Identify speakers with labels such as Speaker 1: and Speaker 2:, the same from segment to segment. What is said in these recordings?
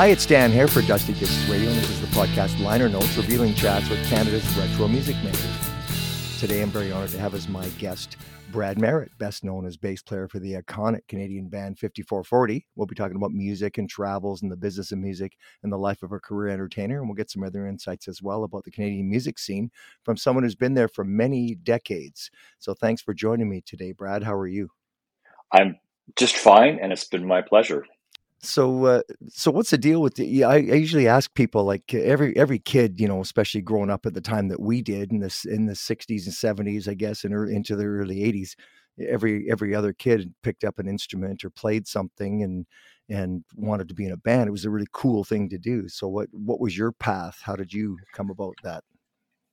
Speaker 1: Hi, it's Dan here for Dusty Discs Radio, and this is the podcast Liner Notes, revealing chats with Canada's retro music makers. Today, I'm very honored to have as my guest Brad Merritt, best known as bass player for the iconic Canadian band 54-40. We'll be talking about music and travels and the business of music and the life of a career entertainer. And we'll get some other insights as well about the Canadian music scene from someone who's been there for many decades. So thanks for joining me today, Brad. How are you?
Speaker 2: I'm just fine, and it's been my pleasure.
Speaker 1: So, uh, so what's the deal with the? I, usually ask people like every every kid, you know, especially growing up at the time that we did in this in the '60s and '70s, I guess, and into the early '80s. Every every other kid picked up an instrument or played something and and wanted to be in a band. It was a really cool thing to do. So, what what was your path? How did you come about that?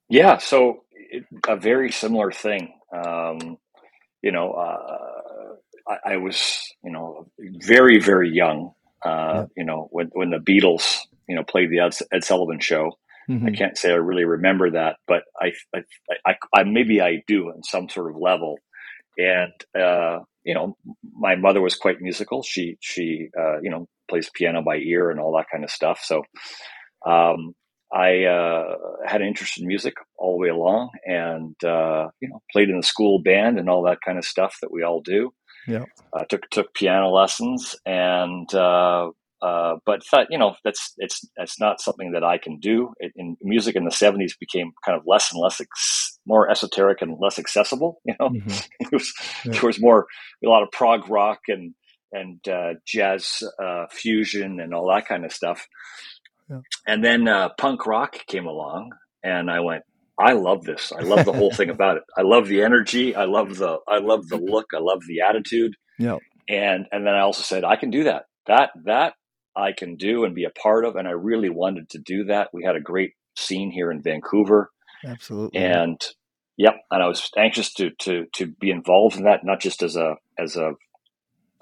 Speaker 2: Yeah, so it, a very similar thing. Um, you know, uh, I, I was you know very very young uh. You know, when when the Beatles, you know, played the Ed, Ed Sullivan Show. Mm-hmm. I can't say I really remember that, but I, I, I, I, maybe I do on some sort of level. And uh, you know, my mother was quite musical. She she uh, you know plays piano by ear and all that kind of stuff. So um, I uh, had an interest in music all the way along, and uh, you know, played in the school band and all that kind of stuff that we all do.
Speaker 1: Yeah.
Speaker 2: Uh, took took piano lessons and uh, uh, but thought you know that's it's it's not something that I can do. It, in music in the '70s became kind of less and less ex- more esoteric and less accessible. You know, mm-hmm. it was yeah. there was more a lot of prog rock and and uh, jazz uh, fusion and all that kind of stuff. Yeah. And then uh, punk rock came along, and I went, I love this. I love the whole thing about it. I love the energy. I love the I love the look. I love the attitude.
Speaker 1: Yeah.
Speaker 2: And and then I also said I can do that. That that I can do and be a part of. And I really wanted to do that. We had a great scene here in Vancouver.
Speaker 1: Absolutely.
Speaker 2: And yep, and I was anxious to to to be involved in that, not just as a as a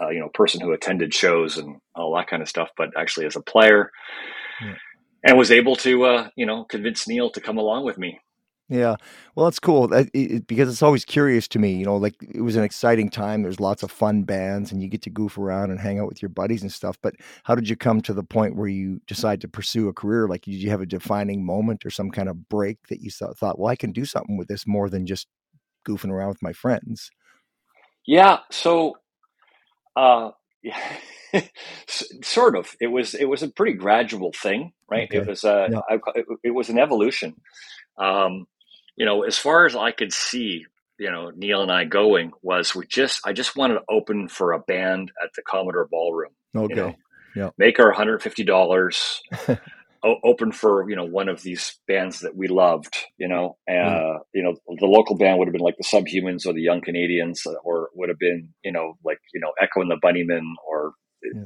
Speaker 2: uh, you know person who attended shows and all that kind of stuff, but actually as a player. Yeah. And was able to, uh, you know, convince Neil to come along with me.
Speaker 1: Yeah. Well, that's cool that, it, because it's always curious to me. You know, like it was an exciting time. There's lots of fun bands, and you get to goof around and hang out with your buddies and stuff. But how did you come to the point where you decide to pursue a career? Like, did you have a defining moment or some kind of break that you thought, well, I can do something with this more than just goofing around with my friends?
Speaker 2: Yeah. So, uh, sort of. It was it was a pretty gradual thing, right? Okay. It was uh, yeah. I, it, it was an evolution. Um, you know, as far as I could see, you know, Neil and I going was we just I just wanted to open for a band at the Commodore Ballroom.
Speaker 1: Okay.
Speaker 2: You know,
Speaker 1: yeah.
Speaker 2: Make our hundred fifty dollars. open for you know one of these bands that we loved. You know, uh, mm. you know the local band would have been like the Subhumans or the Young Canadians, or would have been you know like you know Echo and the Bunnymen or yeah.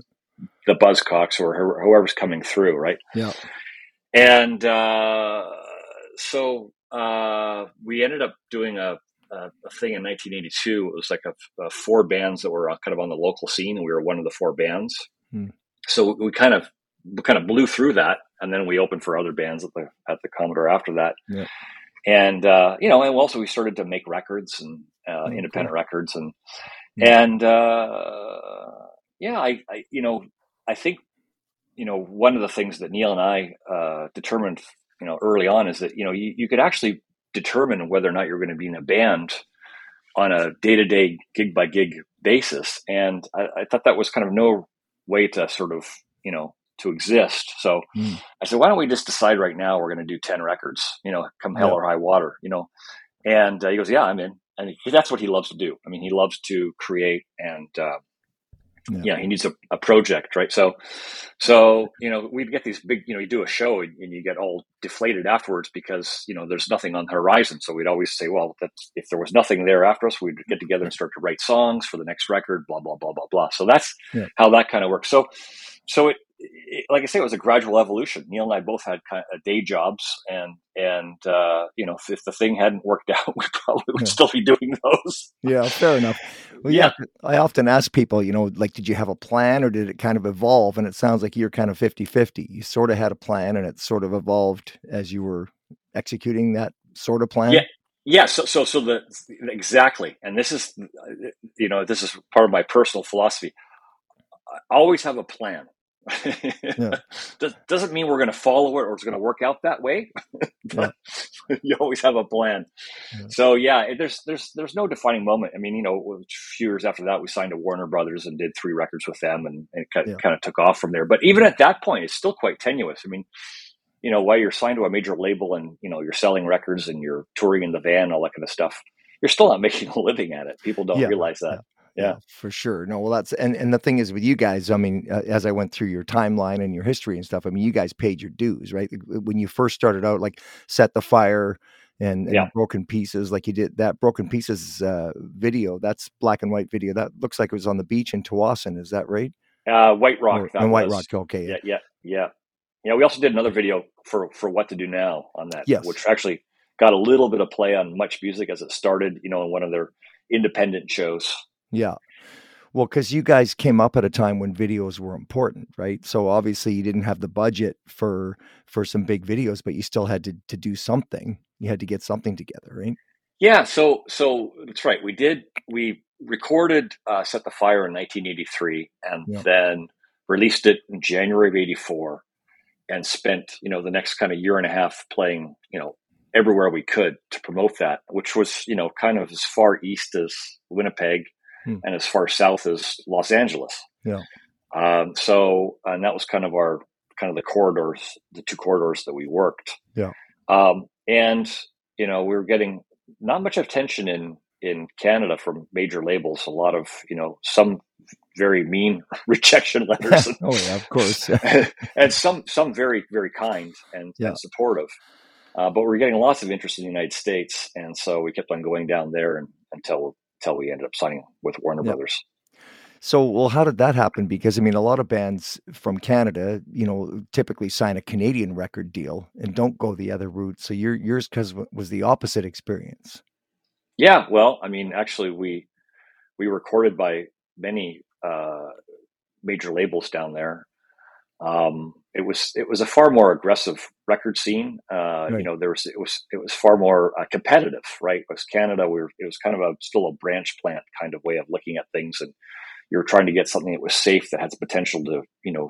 Speaker 2: the Buzzcocks or whoever's coming through, right?
Speaker 1: Yeah.
Speaker 2: And uh, so uh, we ended up doing a, a, a, thing in 1982. It was like a, a, four bands that were uh, kind of on the local scene, and we were one of the four bands. Hmm. So we kind of we kind of blew through that, and then we opened for other bands at the at the Commodore after that.
Speaker 1: Yeah.
Speaker 2: And uh, you know, and also we started to make records and uh, oh, independent records, and yeah. and uh, yeah, I, I, you know I think you know one of the things that Neil and I uh, determined you know early on is that you know you, you could actually determine whether or not you're going to be in a band on a day-to-day gig by gig basis. And I, I, thought that was kind of no way to sort of you know to exist. So mm. i said why don't we just decide right now we're going to do 10 records you know come hell yeah. or high water you know? And uh, he goes yeah i'm in. And that's what he loves to do. I mean he loves to create and uh, yeah. yeah, he needs a, a project, right? So, so you know, we'd get these big, you know, you do a show and, and, you get all deflated afterwards because you know there's nothing on the horizon. So we'd always say, well, if there was nothing there after us, we'd get together and start to write songs for the next record, blah blah blah blah blah. So that's yeah. how that kind of works. So, so it, it, like I say, it was a gradual evolution. Neil and I both had kind of day jobs, and and uh, you know, if, if, the thing hadn't worked out, we probably would yeah. still be doing those.
Speaker 1: Yeah, fair enough. Well, yeah. yeah. I often ask people, you know, like, did you have a plan, or did it kind of evolve? And it sounds like you're kind of 50-50. You sort of had a plan, and it sort of evolved as you were executing that sort of plan.
Speaker 2: Yeah. Yeah, so so so the exactly, and this is you know this is part of my personal philosophy. I always have a plan yeah. Does, doesn't mean we're going to follow it or it's going to work out that way, but yeah. you always have a plan. Yeah. So yeah, there's there's there's no defining moment. I mean, you know, a few years after that, we signed to Warner Brothers and did three records with them, and, and it kind, of, kind of took off from there. But even at that point, it's still quite tenuous. I mean, you know, while you're signed to a major label and you know you're selling records and you're touring in the van, all that kind of stuff, you're still not making a living at it. People don't realize that yeah.
Speaker 1: for sure. No well that's and and the thing is with you guys i mean uh, as i went through your timeline and your history and stuff i mean you guys paid your dues right? When you first started out like set the fire and, and yeah. broken pieces like you did that broken pieces uh, video that's black and white video that looks like it was on the beach in Tsawwassen is that right?
Speaker 2: Uh, white rock
Speaker 1: and white rock okay
Speaker 2: yeah yeah yeah. Yeah we also did another video for for what to do now on that yes. which actually got a little bit of play on much music as it started you know in one of their independent shows
Speaker 1: yeah. Well, because you guys came up at a time when videos were important, right? So obviously you didn't have the budget for for some big videos, but you still had to to do something. You had to get something together, right?
Speaker 2: Yeah. So so that's right. We did. We recorded uh, "Set the Fire" in 1983, and yeah. then released it in January of '84, and spent you know the next kind of year and a half playing you know everywhere we could to promote that, which was you know kind of as far east as Winnipeg hmm. and as far south as Los Angeles.
Speaker 1: Yeah.
Speaker 2: Um, so, and that was kind of our kind of the corridors, the two corridors that we worked.
Speaker 1: Yeah.
Speaker 2: Um, and you know, we were getting not much attention in in Canada from major labels. A lot of you know some very mean rejection letters.
Speaker 1: oh yeah, of course.
Speaker 2: and some some very very kind and, yeah. and supportive. Uh, but we are getting lots of interest in the United States, and so we kept on going down there and, until until we ended up signing with Warner yep. Brothers.
Speaker 1: So, well, how did that happen? Because I mean, a lot of bands from Canada, you know, typically sign a Canadian record deal and don't go the other route. So, your yours because was the opposite experience.
Speaker 2: Yeah, well, I mean, actually, we we recorded by many uh, major labels down there, um, it was it was a far more aggressive record scene. Uh, right. You know, there was it was it was far more uh, competitive, right? Because Canada, we were, it was kind of a still a branch plant kind of way of looking at things, and you were trying to get something that was safe that had the potential to you know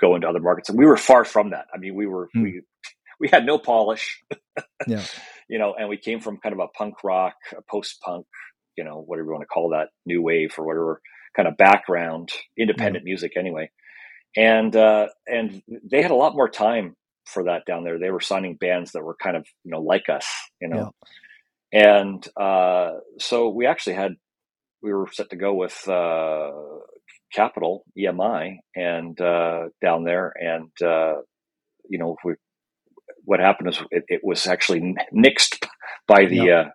Speaker 2: go into other markets, and we were far from that. I mean, we were hmm. we we had no polish,
Speaker 1: yeah,
Speaker 2: you know, and we came from kind of a punk rock, a post punk, you know, whatever you want to call that, new wave or whatever kind of background, independent music anyway and uh, and they had a lot more time for that down there. They were signing bands that were kind of you know like us, you know, yeah. and uh, so we actually had we were set to go with uh, Capitol EMI and uh, down there, and uh, you know we, what happened is it, it was actually nixed by the yeah.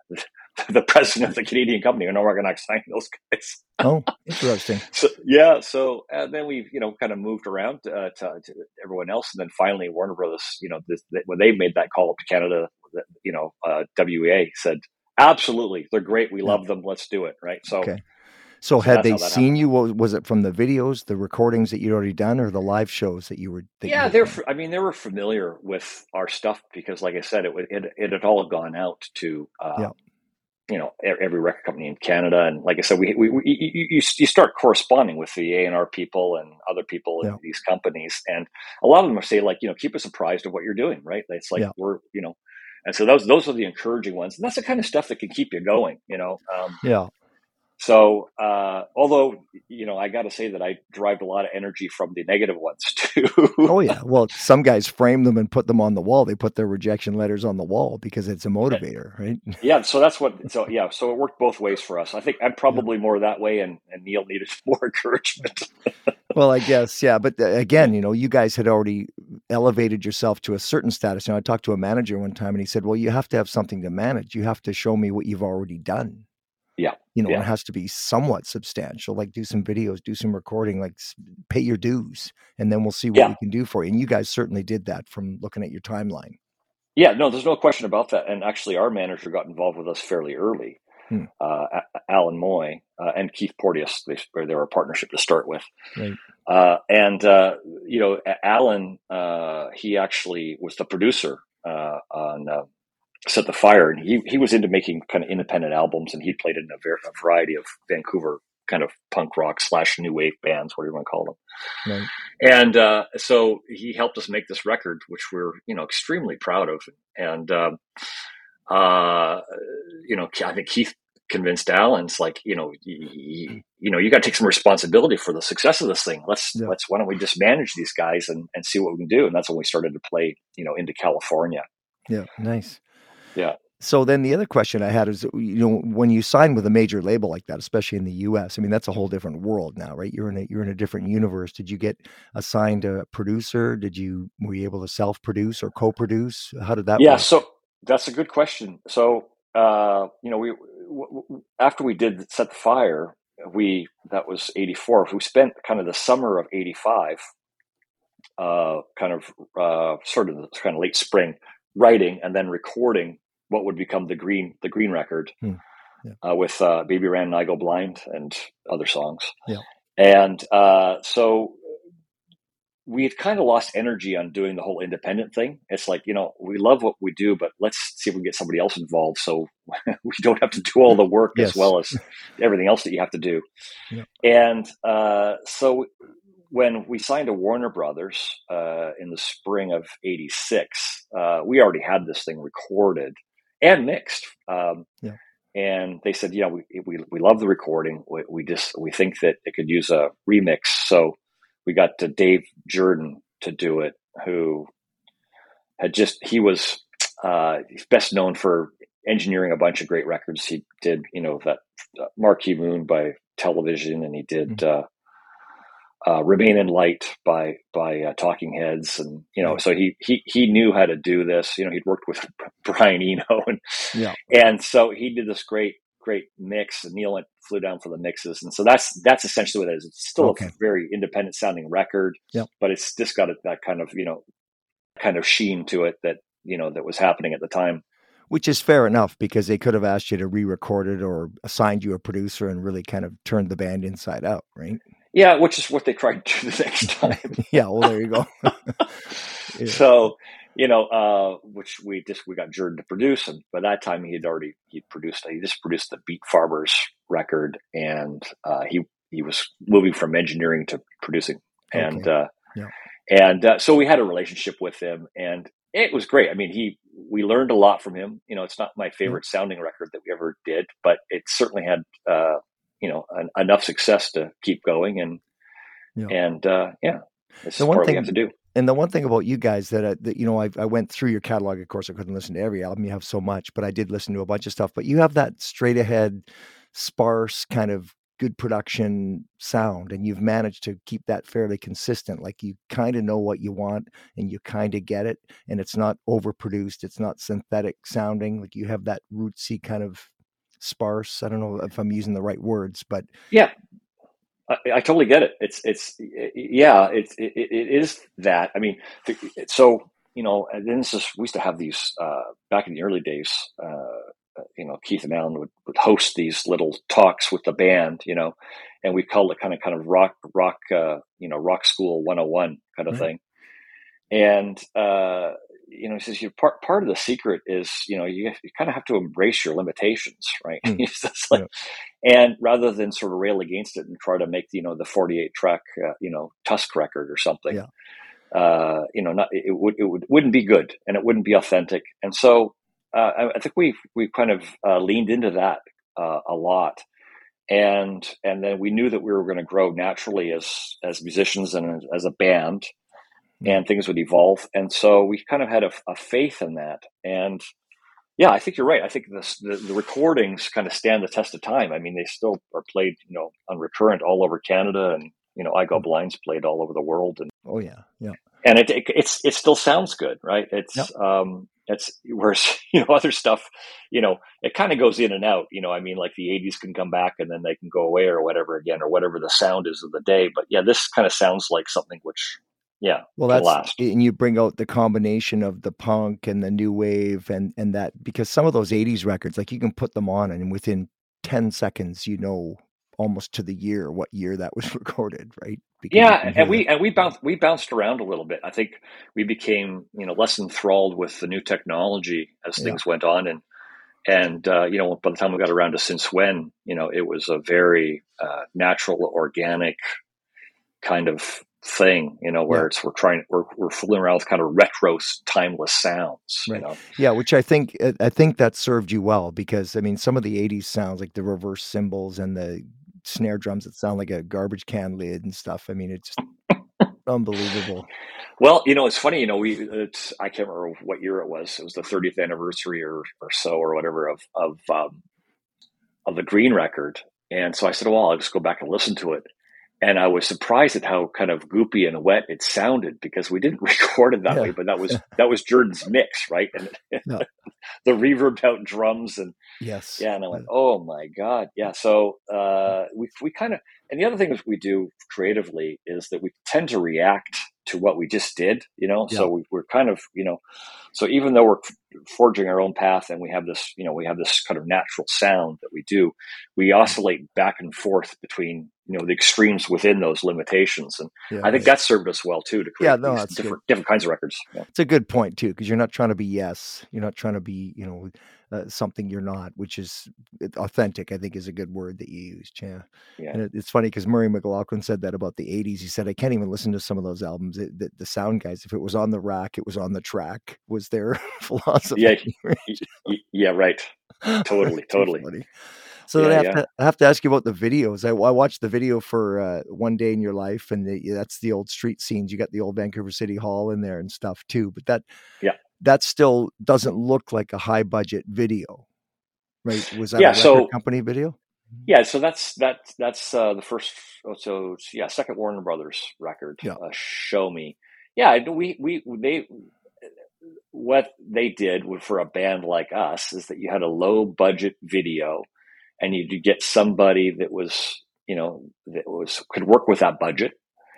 Speaker 2: The president of the Canadian company, and we're going to sign those guys.
Speaker 1: oh, interesting.
Speaker 2: So yeah, so and then we've, you know kind of moved around uh, to, to, everyone else, and then finally Warner Brothers, you know, this, when they made that call up to Canada, you know, uh, WEA said absolutely, they're great, we love them, let's do it, right? So.
Speaker 1: Okay. So, so had they seen happened. you? Was it from the videos, the recordings that you'd already done, or the live shows that you were? That
Speaker 2: yeah, they're. I mean, they were familiar with our stuff because, like I said, it it, it had all gone out to uh, yeah you know every record company in Canada, and like I said, we, we, we you, you, start corresponding with the A and R people and other people yeah. in these companies, and a lot of them say like you know keep us apprised of what you're doing, right? It's like yeah. we're you know, and so those those are the encouraging ones, and that's the kind of stuff that can keep you going, you know.
Speaker 1: Um, yeah.
Speaker 2: So, uh, although you know, I got to say that I derived a lot of energy from the negative ones too.
Speaker 1: oh yeah, well, some guys frame them and put them on the wall. They put their rejection letters on the wall because it's a motivator, right?
Speaker 2: Yeah, so that's what. So yeah, so it worked both ways for us. I think I'm probably yeah. more that way, and, and Neil needed more encouragement.
Speaker 1: well, I guess yeah, but uh, again, you know, you guys had already elevated yourself to a certain status. You know, I talked to a manager one time, and he said, "Well, you have to have something to manage. You have to show me what you've already done."
Speaker 2: Yeah.
Speaker 1: You know,
Speaker 2: yeah.
Speaker 1: it has to be somewhat substantial. Like do some videos, do some recording, like pay your dues, and then we'll see what yeah. we can do for you. And you guys certainly did that from looking at your timeline.
Speaker 2: Yeah, no, there's no question about that. And actually, our manager got involved with us fairly early. Hmm. Uh, Alan Moy uh, and Keith Porteous, they, they were a partnership to start with. Right. Uh, and, uh, you know, Alan, uh, he actually was the producer uh, on set the fire and he he was into making kind of independent albums and he played in a, ver- a variety of Vancouver kind of punk rock slash new wave bands, whatever you want to call them.
Speaker 1: Right.
Speaker 2: And uh, so he helped us make this record, which we're you know extremely proud of. And um, uh, you know, I think Keith convinced Alan's like, you know, you, you know, you got to take some responsibility for the success of this thing. Let's yeah. let's why don't we just manage these guys and and see what we can do? And that's when we started to play, you know, into California.
Speaker 1: Yeah, nice.
Speaker 2: Yeah.
Speaker 1: So then the other question I had is, you know, when you sign with a major label like that, especially in the U.S., I mean, that's a whole different world now, right? You're in a you're in a different universe. Did you get assigned a producer? Did you were you able to self produce or co produce? How did that?
Speaker 2: Yeah,
Speaker 1: work?
Speaker 2: so that's a good question. So uh, you know, we w- w- after we did set the fire, we that was eighty four. We spent kind of the summer of eighty five, uh, kind of uh, sort of the kind of late spring writing and then recording what would become the green the green record hmm. yeah. uh, with uh, baby ran and i go blind and other songs
Speaker 1: yeah.
Speaker 2: and uh, so we had kind of lost energy on doing the whole independent thing it's like you know we love what we do but let's see if we can get somebody else involved so we don't have to do all the work yes. as well as everything else that you have to do yeah. and uh, so when we signed to Warner Brothers uh, in the spring of '86, uh, we already had this thing recorded and mixed. Um,
Speaker 1: yeah.
Speaker 2: And they said, "Yeah, we, we we love the recording. We, we, just we think that it could use a remix." So we got to Dave Jerden to do it, who had just he was uh, best known for engineering a bunch of great records. He did, you know, that uh, Marquee Moon by Television, and he did. Mm-hmm. Uh, "Remain in Light" by by uh, Talking Heads, and you know, so he he he knew how to do this. You know, he'd worked with Brian Eno, and
Speaker 1: yeah,
Speaker 2: and so he did this great great mix. And Neil went, flew down for the mixes, and so that's that's essentially what it is. It's still okay. a very independent sounding record,
Speaker 1: yeah,
Speaker 2: but it's just got a, that kind of you know kind of sheen to it that you know that was happening at the time.
Speaker 1: Which is fair enough because they could have asked you to re-record it or assigned you a producer and really kind of turned the band inside out, right?
Speaker 2: Yeah, which is what they tried to do the next time.
Speaker 1: yeah, well, there you go.
Speaker 2: yeah. So, you know, uh, which we just we got Jerden to produce, and by that time he had already he produced he just produced the Beat Farmers record, and uh, he he was moving from engineering to producing, and okay. uh,
Speaker 1: yeah.
Speaker 2: and uh, so we had a relationship with him, and it was great. I mean, he we learned a lot from him. You know, it's not my favorite sounding record that we ever did, but it certainly had uh, you know an, enough success to keep going and yeah. and uh, yeah, it's the one thing we have to do.
Speaker 1: And the one thing about you guys that, uh, that you know, I, I went through your catalog. Of course, I couldn't listen to every album. You have so much, but I did listen to a bunch of stuff. But you have that straight ahead, sparse kind of good production sound, and you've managed to keep that fairly consistent. Like you kind of know what you want, and you kind of get it, and it's not overproduced. It's not synthetic sounding. Like you have that rootsy kind of sparse. I don't know if I'm using the right words, but
Speaker 2: yeah, I, I totally get it. It's it's yeah, it's it, it is that. I mean, so you know, and then this is we used to have these uh, back in the early days. Uh, you know, Keith and Alan would, would host these little talks with the band, you know, and we called it kind of kind of rock rock uh, you know rock school 101 kind of right. thing. And uh, you know, he says, you part part of the secret is, you know, you, you kind of have to embrace your limitations, right? Mm. like, yeah. And rather than sort of rail against it and try to make, you know, the 48 track, uh, you know, Tusk record or something,
Speaker 1: yeah.
Speaker 2: uh, you know, not, it would, it would, wouldn't be good and it wouldn't be authentic. And so, uh, I, I, think we, we kind of, uh, leaned into that, uh, a lot. And, and then we knew that we were going to grow naturally as, as musicians and as a band and things would evolve. And so we kind of had a, a faith in that. And yeah, I think you're right. I think the, the, the, recordings kind of stand the test of time. I mean, they still are played, you know, on recurrent all over Canada, and you know, I Go Blind's played all over the world. And
Speaker 1: oh yeah, yeah.
Speaker 2: And it, it it's it still sounds good, right? It's
Speaker 1: yep.
Speaker 2: um, it's whereas you know other stuff, you know, it kind of goes in and out. You know, I mean, like the '80s can come back and then they can go away or whatever again, or whatever the sound is of the day. But yeah, this kind of sounds like something which yeah
Speaker 1: well that's last. and you bring out the combination of the punk and the new wave and and that because some of those 80s records like you can put them on and within 10 seconds you know almost to the year what year that was recorded right
Speaker 2: because yeah and we and we bounced we bounced around a little bit i think we became you know less enthralled with the new technology as things yeah. went on and and uh, you know, by the time we got around to since when, you know, it was a very uh, natural, organic kind of thing, you know, where yeah. it's we're trying we're we're fooling around with kind of retro, timeless sounds, right. you know.
Speaker 1: Yeah, which I think I think that served you well because I mean, some of the '80s sounds like the reverse cymbals and the snare drums that sound like a garbage can lid and stuff. I mean, it's unbelievable.
Speaker 2: Well, you know, it's funny. You know, we it's I can't remember what year it was. It was the 30th anniversary or or so or whatever of of um, of the Green record. And so I said, well, I'll just go back and listen to it and I was surprised at how kind of goopy and wet it sounded because we didn't record it that yeah. way, but that was that was Jerden's mix, right? And no. the reverbed out drums and
Speaker 1: yes,
Speaker 2: yeah. And I went, oh my god, yeah. So uh, we we kind of and the other thing that we do creatively is that we tend to react to what we just did, you know. Yeah. So we, we're kind of, you know, so even though we're forging our own path and we have this, you know, we have this kind of natural sound that we do, we oscillate back and forth between, you know, the extremes within those limitations, and yeah, I think that served us well too to create yeah, no, different different kinds of records.
Speaker 1: Yeah. It's a good point too because you're not trying to be yes, you're not trying to be, you know uh, something you're not, which is authentic. I think is a good word that you used. Yeah, yeah. And it, it's funny because Murray McLauchlan said that about the '80s. He said, "I can't even listen to some of those albums. It, the, the, sound guys, if it was on the rack, it was on the track." Was their philosophy?
Speaker 2: Yeah, yeah, right. Totally, totally.
Speaker 1: So yeah, then I have, yeah. to, I have to ask you about the videos. I, I watched the video for uh, One Day in Your Life, and the, that's the old street scenes. You got the old Vancouver City Hall in there and stuff too. But that,
Speaker 2: yeah,
Speaker 1: that still doesn't look like a high budget video, right? Was that yeah, a so, company video?
Speaker 2: Yeah, so that's that that's uh, the first. Oh, so yeah, second Warner Brothers record. Yeah. Uh, Show me. Yeah, we we they what they did for a band like us is that you had a low budget video, and you get somebody that was you know that was could work with that budget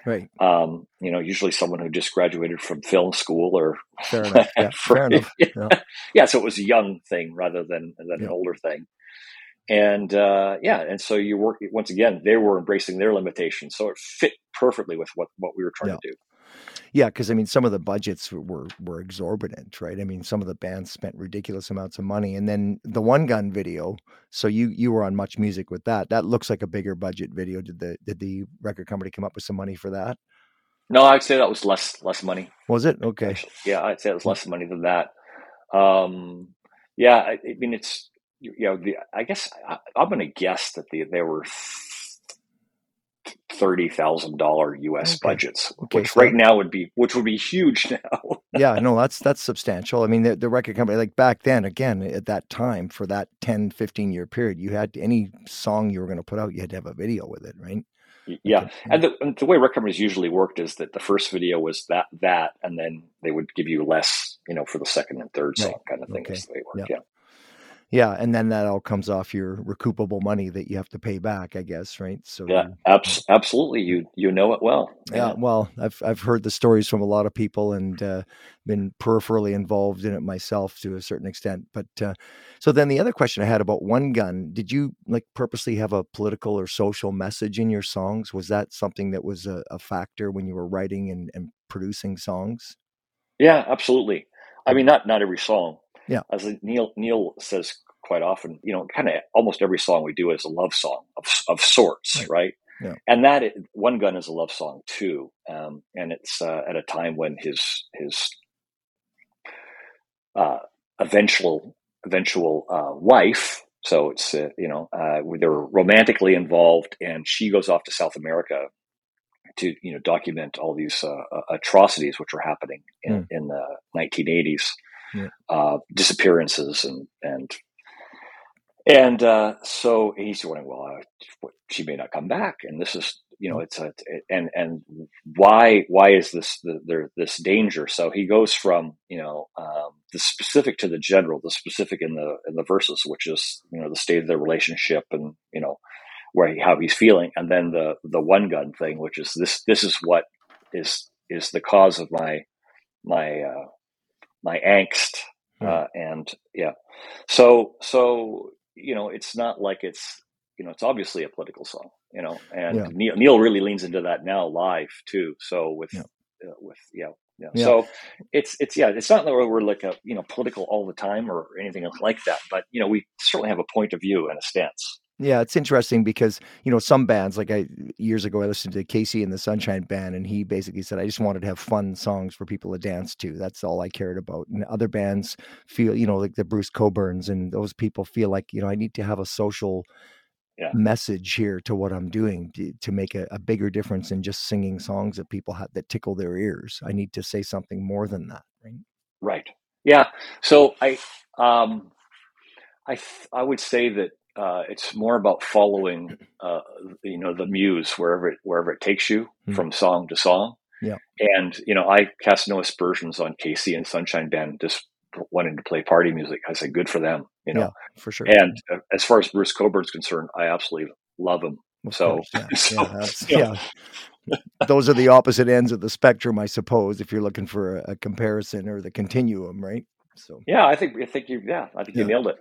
Speaker 1: Right.
Speaker 2: Um, you know, usually someone who just graduated from film school or
Speaker 1: fair enough. Yeah, fair enough.
Speaker 2: Yeah. yeah. So it was a young thing rather than than yeah. an older thing. And uh, yeah, and so you work once again. They were embracing their limitations, so it fit perfectly with what what we were trying to do.
Speaker 1: Yeah, because I mean, some of the budgets were were exorbitant, right? I mean, some of the bands spent ridiculous amounts of money, and then the One Gun video. So you you were on Much Music with that. That looks like a bigger budget video. Did the did the record company come up with some money for that?
Speaker 2: No, I'd say that was less less money.
Speaker 1: Was it okay?
Speaker 2: Yeah, I'd say it was less money than that. Um, yeah, I, I mean, it's you know, the, I guess I, am going to guess that the, there were thirty thousand dollar U.S. Okay. budgets, okay, which so right now would be which would be huge now.
Speaker 1: yeah, no, that's that's substantial. I mean, the, the, record company, like back then, again at that time for that 10, 15 year period, you had any song you were going to put out, you had to have a video with it, right?
Speaker 2: Yeah, and the, and the way record companies usually worked is that the first video was that that, and then they would give you less, you know, for the second and third song right. kind of thing. Okay. Is the way it worked. Yeah. yeah.
Speaker 1: Yeah, and then that all comes off your recoupable money that you have to pay back, I guess, right?
Speaker 2: So yeah, abs- absolutely. You you know it well.
Speaker 1: Yeah. yeah. well, I've I've heard the stories from a lot of people and uh, been peripherally involved in it myself to a certain extent. But uh, so then the other question I had about One Gun, did you like purposely have a political or social message in your songs? Was that something that was a, a factor when you were writing and, and producing songs?
Speaker 2: Yeah, absolutely. I mean, not not every song,
Speaker 1: yeah.
Speaker 2: As Neil Neil says quite often, you know, kind of almost every song we do is a love song of, of sorts, right? right?
Speaker 1: Yeah.
Speaker 2: And that one gun is a love song too, um, and it's uh, at a time when his his uh, eventual eventual uh, wife. So it's uh, you know uh, they're romantically involved, and she goes off to South America to you know document all these uh, atrocities which were happening in, mm. in the 1980s
Speaker 1: yeah.
Speaker 2: uh, disappearances and and and uh, so he's wondering, well, uh, she may not come back, and this is you know it's a and and why why is this the, there this danger? So he goes from you know um, the specific to the general, the specific in the in the verses, which is you know the state of the relationship and you know where he, how he's feeling, and then the the one gun thing, which is this this is what is is the cause of my my uh, my angst hmm. uh, and yeah so so you know it's not like it's you know it's obviously a political song you know and yeah. neil, neil really leans into that now live too so with yeah. uh, with yeah, yeah. yeah. So it's it's yeah, it's not that we're like a you know political all the time or anything like that, but you know we certainly have a point of view and a stance.
Speaker 1: Yeah, it's interesting because you know some bands like I years ago I listened to KC and the Sunshine Band and he basically said I just wanted to have fun songs for people to dance to. That's all I cared about. And other bands feel you know like the Bruce Cockburns and those people feel like you know I need to have a social yeah. message here to what I'm doing to, to make a, a, bigger difference than just singing songs that people have that tickle their ears. I need to say something more than that. Right.
Speaker 2: Right. Yeah. So I um I I would say that uh, it's more about following, uh, you know, the muse wherever it, wherever it takes you mm-hmm. from song to song.
Speaker 1: Yeah.
Speaker 2: And you know, I cast no aspersions on KC and Sunshine Band just wanting to play party music. I said, good for them, you know, yeah,
Speaker 1: for sure.
Speaker 2: And uh, as far as Bruce Cockburn's concerned, I absolutely love him. Of so, yeah,
Speaker 1: so, yeah, yeah. those are the opposite ends of the spectrum, I suppose, if you're looking for a, a comparison or the continuum, right? So
Speaker 2: yeah, I think I think you yeah I think you nailed it.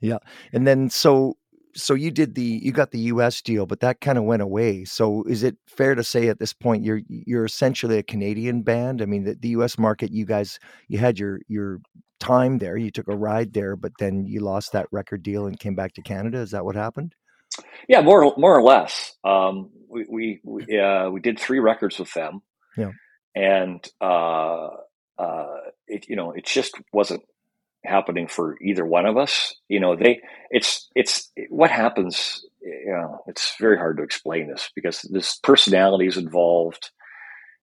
Speaker 1: Yeah, and then so so you did the you got the U.S. deal, but that kind of went away. So is it fair to say at this point you're you're essentially a Canadian band? I mean, the, the U.S. market, you guys you had your your time there, you took a ride there, but then you lost that record deal and came back to Canada. Is that what happened?
Speaker 2: Yeah, more more or less. Um, we we we, uh, we did three records with them.
Speaker 1: Yeah,
Speaker 2: and uh, uh, it you know it just wasn't happening for either one of us. You know, they it's it's what happens. You know, it's very hard to explain this because there's personalities involved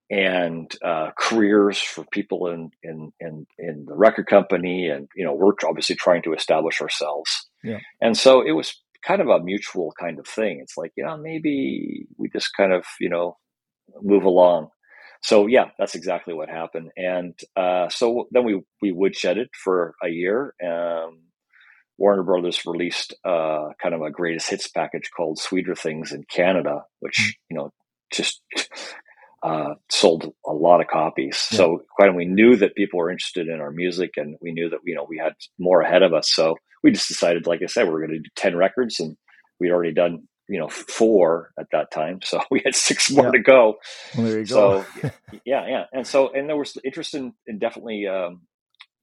Speaker 2: and uh, careers for people in, in in in the record company, and you know, we're obviously trying to establish ourselves.
Speaker 1: Yeah.
Speaker 2: And so it was kind of a mutual kind of thing. It's like, you know, maybe we just kind of, you know, move along so yeah, that's exactly what happened. And uh, so then we we it for a year. Um, Warner Brothers released uh, kind of a greatest hits package called Sweeter Things in Canada, which mm. you know just uh, sold a lot of copies. Yeah. So quite we knew that people were interested in our music, and we knew that you know we had more ahead of us. So we just decided, like I said, we are going to do ten records, and we'd already done you know four at that time so we had six more yeah. to go
Speaker 1: well, there you so
Speaker 2: go. yeah yeah and so and there was interest in, in definitely um,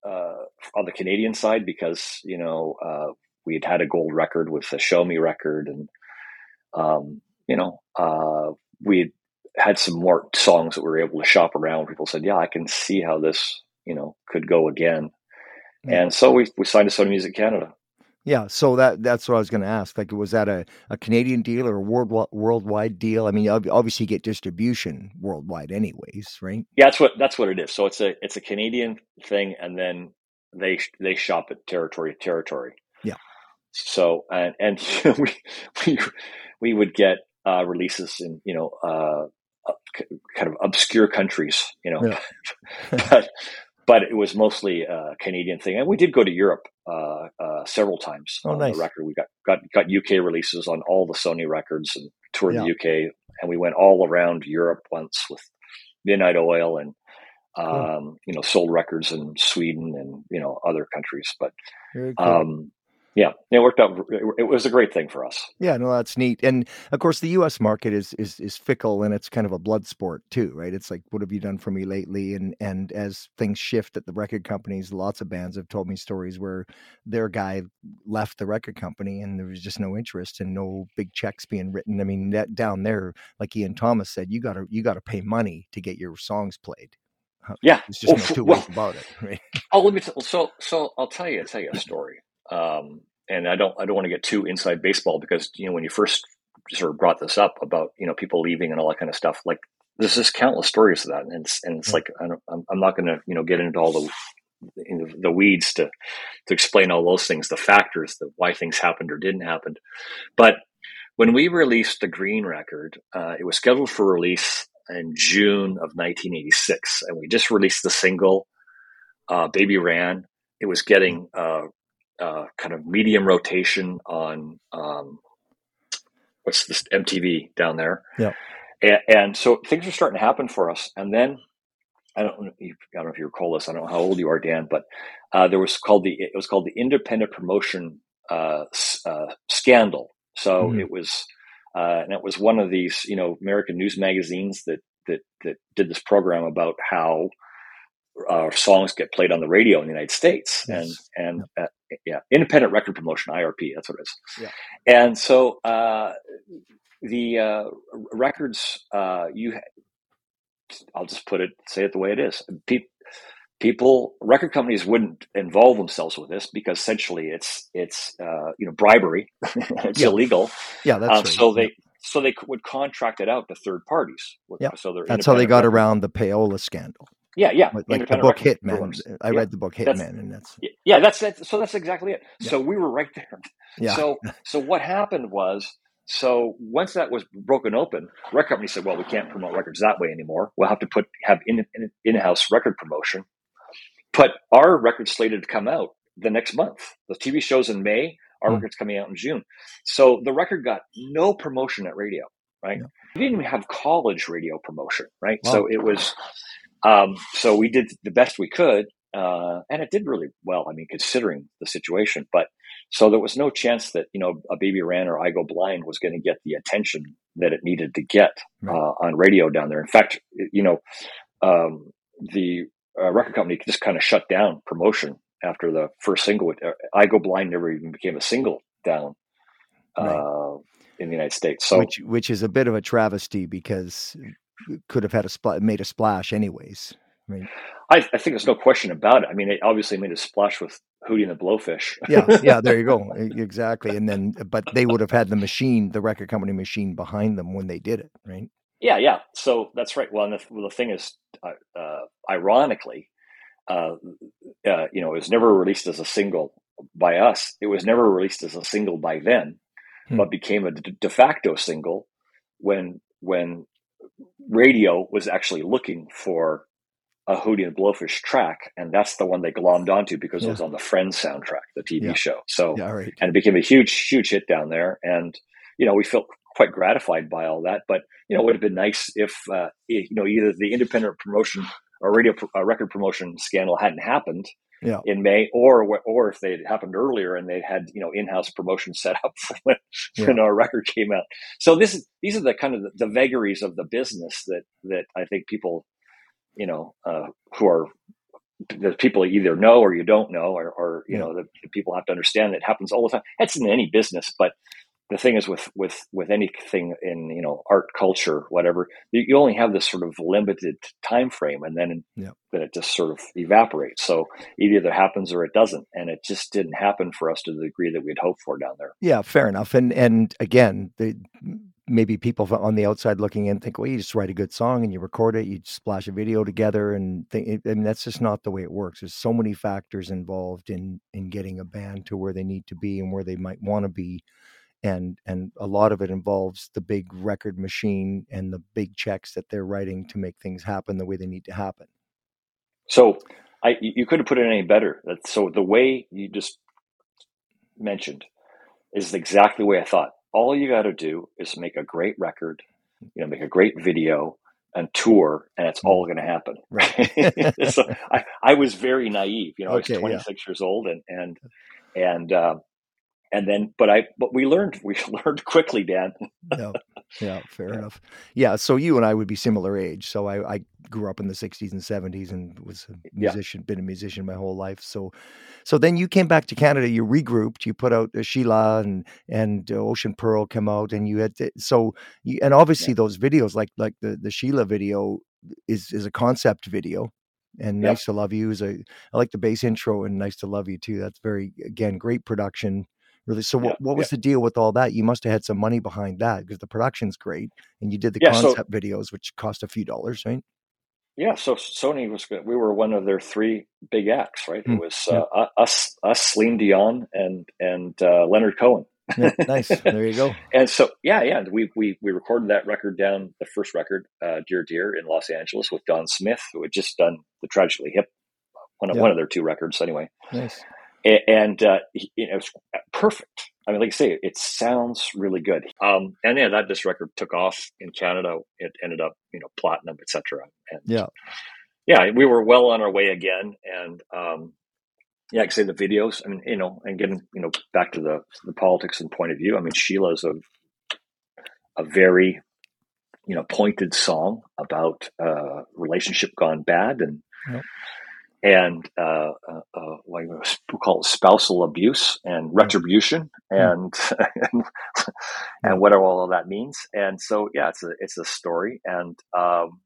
Speaker 2: uh, on the canadian side because you know uh, we had had a gold record with the show me record and um, you know uh, we had some more songs that we were able to shop around people said yeah i can see how this you know could go again mm-hmm. and so we, we signed to sony music canada
Speaker 1: yeah, so that that's what I was going to ask. Like, was that a, a Canadian deal or a world worldwide deal? I mean, obviously, you get distribution worldwide, anyways, right?
Speaker 2: Yeah, that's what that's what it is. So it's a it's a Canadian thing, and then they they shop it territory to territory.
Speaker 1: Yeah.
Speaker 2: So and and we we we would get uh, releases in you know uh, kind of obscure countries, you know, yeah. but but it was mostly a Canadian thing, and we did go to Europe uh, uh, several times
Speaker 1: oh,
Speaker 2: on
Speaker 1: nice.
Speaker 2: the record. We got, got got UK releases on all the Sony records and toured yeah. the UK, and we went all around Europe once with Midnight Oil and um, cool. you know sold records in Sweden and you know other countries. But cool. um, yeah, it worked out. It was a great thing for us.
Speaker 1: Yeah, no, that's neat. And of course, the U.S. market is is is fickle, and it's kind of a blood sport too, right? It's like, what have you done for me lately? And and as things shift at the record companies, lots of bands have told me stories where their guy left the record company, and there was just no interest and no big checks being written. I mean, that down there, like Ian Thomas said, you got to you got to pay money to get your songs played.
Speaker 2: Yeah,
Speaker 1: there's just oh, no two well, ways about it. Right?
Speaker 2: Oh, let me. T- so so I'll tell you. I'll tell you a story. Um, and I don't I don't want to get too inside baseball because you know when you first sort of brought this up about you know people leaving and all that kind of stuff like there's just countless stories of that and it's and it's like I am I'm not going to you know get into all the the weeds to to explain all those things the factors the why things happened or didn't happen. But when we released the green record uh, it was scheduled for release in June of 1986 and we just released the single uh, baby ran. It was getting uh, uh, kind of medium rotation on um, what's this MTV down there.
Speaker 1: Yeah.
Speaker 2: And, and, so things are starting to happen for us. And then I don't, know, I don't know if you recall this. I don't know how old you are, Dan, but uh, there was called the it was called the Independent Promotion uh, uh Scandal. So mm-hmm. it was, uh, and it was one of these you know American news magazines that that that did this program about how uh, songs get played on the radio in the United States, yes. and and yeah. Uh, yeah. independent record promotion (IRP). That's what it is. Yeah. And so uh, the uh, records uh, you, I'll just put it, say it the way it is. People, people, record companies wouldn't involve themselves with this because essentially it's it's uh, you know bribery, it's
Speaker 1: yeah.
Speaker 2: illegal.
Speaker 1: Yeah, that's um, right.
Speaker 2: So they so they would contract it out to third parties.
Speaker 1: Yeah, so that's how they got around the payola scandal.
Speaker 2: Yeah, yeah.
Speaker 1: Like the book Hit Men. I yeah. read the book Hit Men, that's, and that's
Speaker 2: yeah, that's. So that's exactly it. Yeah. So we were right there. Yeah. So so what happened was, so once that was broken open, record company said, "Well, we can't promote records that way anymore. We'll have to put have in in, in-house record promotion." But our record slated to come out the next month. The TV shows in May. Our mm. record's coming out in June. So the record got no promotion at radio. Right. Yeah. We didn't even have college radio promotion. Right. Wow. So it was um, so we did the best we could, uh, and it did really well. I mean, considering the situation, but so there was no chance that you know a baby ran or I go blind was going to get the attention that it needed to get uh, on radio down there. In fact, you know, um, the uh, record company just kind of shut down promotion after the first single. Uh, I go blind never even became a single down. Right. Uh, in the United States, so
Speaker 1: which which is a bit of a travesty because could have had a spl- made a splash anyways.
Speaker 2: I mean, I, I, think there's no question about it. I mean, it obviously made a splash with Hootie and the Blowfish.
Speaker 1: yeah, yeah, there you go, exactly. And then, but they would have had the machine, the record company machine, behind them when they did it, right?
Speaker 2: Yeah, yeah. So that's right. Well, the, well, the thing is, uh, uh, ironically, uh, uh, you know, it was never released as a single by us. It was never released as a single by then, hmm. but became a de-, de facto single when when radio was actually looking for a Hootie and Blowfish track, and that's the one they glommed onto because yeah. it was on the Friends soundtrack, the TV yeah. show. So, yeah, right. and it became a huge, huge hit down there. And you know, we felt quite gratified by all that. But you know, it would have been nice if uh, you know either the independent promotion or radio uh, record promotion scandal hadn't happened, yeah. in May, or or if they had happened earlier and they had you know in-house promotion set up when, yeah. when our record came out. So this is these are the kind of the, the, vagaries of the business that that I think people you know uh, who are the people either know or you don't know, or, or you yeah. know the, the, people have to understand that happens all the time. That's in any business, but the thing is with with with anything in you know art culture whatever you, you only have this sort of limited time frame and then yeah. then it just sort of evaporates so it either happens or it doesn't and it just didn't happen for us to the degree that we'd hoped for down there
Speaker 1: yeah fair enough and and again the maybe people on the outside looking in think, well, you just write a good song and you record it, you splash a video together, and think, I mean that's just not the way it works. There's so many factors involved in in getting a band to where they need to be and where they might want to be and and a lot of it involves the big record machine and the big checks that they're writing to make things happen the way they need to happen.
Speaker 2: So i you couldn't put it any better. So the way you just mentioned is exactly the way i thought. All you got to do is make a great record you know make a great video and tour and it's all going to happen. Right. So I, I was very naive. You know okay, i was 26 yeah. years old and and and uh, and then but i but we learned we learned quickly dan.
Speaker 1: Yeah. Yeah fair yeah. enough. Yeah so you and i would be similar age. So i i grew up in the 60s and 70s and was a musician yeah. been a musician my whole life. So so then you came back to canada you regrouped you put out uh, sheila and and uh, ocean pearl come out and you had to, so you, and obviously yeah. those videos like like the the sheila video is is a concept video and nice to love you is a i like the bass intro and nice to love you too. That's very again great production really. So yeah, what, what was yeah. the deal with all that? You must have had some money behind that because the production's great, and you did the yeah, concept so, videos, which cost a few dollars, right?
Speaker 2: Yeah. So Sony was good. We were one of their three big acts, right? Mm, it was uh, us, us, Celine Dion, and and uh, Leonard Cohen.
Speaker 1: nice. There you go.
Speaker 2: and so, yeah, yeah, we we we recorded that record down the first record, uh, "Dear Dear," in Los Angeles with Don Smith, who had just done the Tragically Hip, one of one of their two records, anyway. Nice and uh, you know, it was perfect. I mean, like I say, it sounds really good. Um, and yeah, that this record took off in Canada. It ended up, you know, platinum, etc. And
Speaker 1: yeah,
Speaker 2: yeah, we were well on our way again. And um, yeah, like I say the videos. I mean, you know, and getting you know back to the the politics and point of view. I mean, Sheila's a a very you know pointed song about uh, relationship gone bad and yep. And uh, uh, uh what we call it spousal abuse and retribution and and, and whatever all of that means. And so yeah, it's a it's a story and. Um,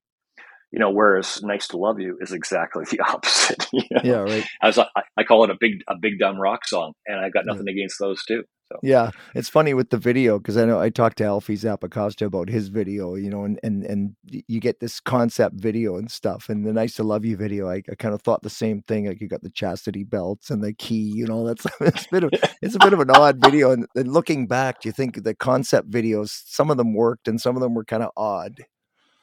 Speaker 2: you know, whereas "Nice to Love You" is exactly the opposite. You know?
Speaker 1: Yeah, right.
Speaker 2: As I, I, call it a big, a big dumb rock song, and I've got nothing yeah. against those too. So.
Speaker 1: Yeah, it's funny with the video because I know I talked to Alfie Zappacosta about his video, you know, and and and you get this concept video and stuff, and the "Nice to Love You" video. I, I kind of thought the same thing. Like you got the chastity belts and the key, you know. That's it's a bit of it's a bit of an odd video. And, and looking back, do you think the concept videos, some of them worked and some of them were kind of odd?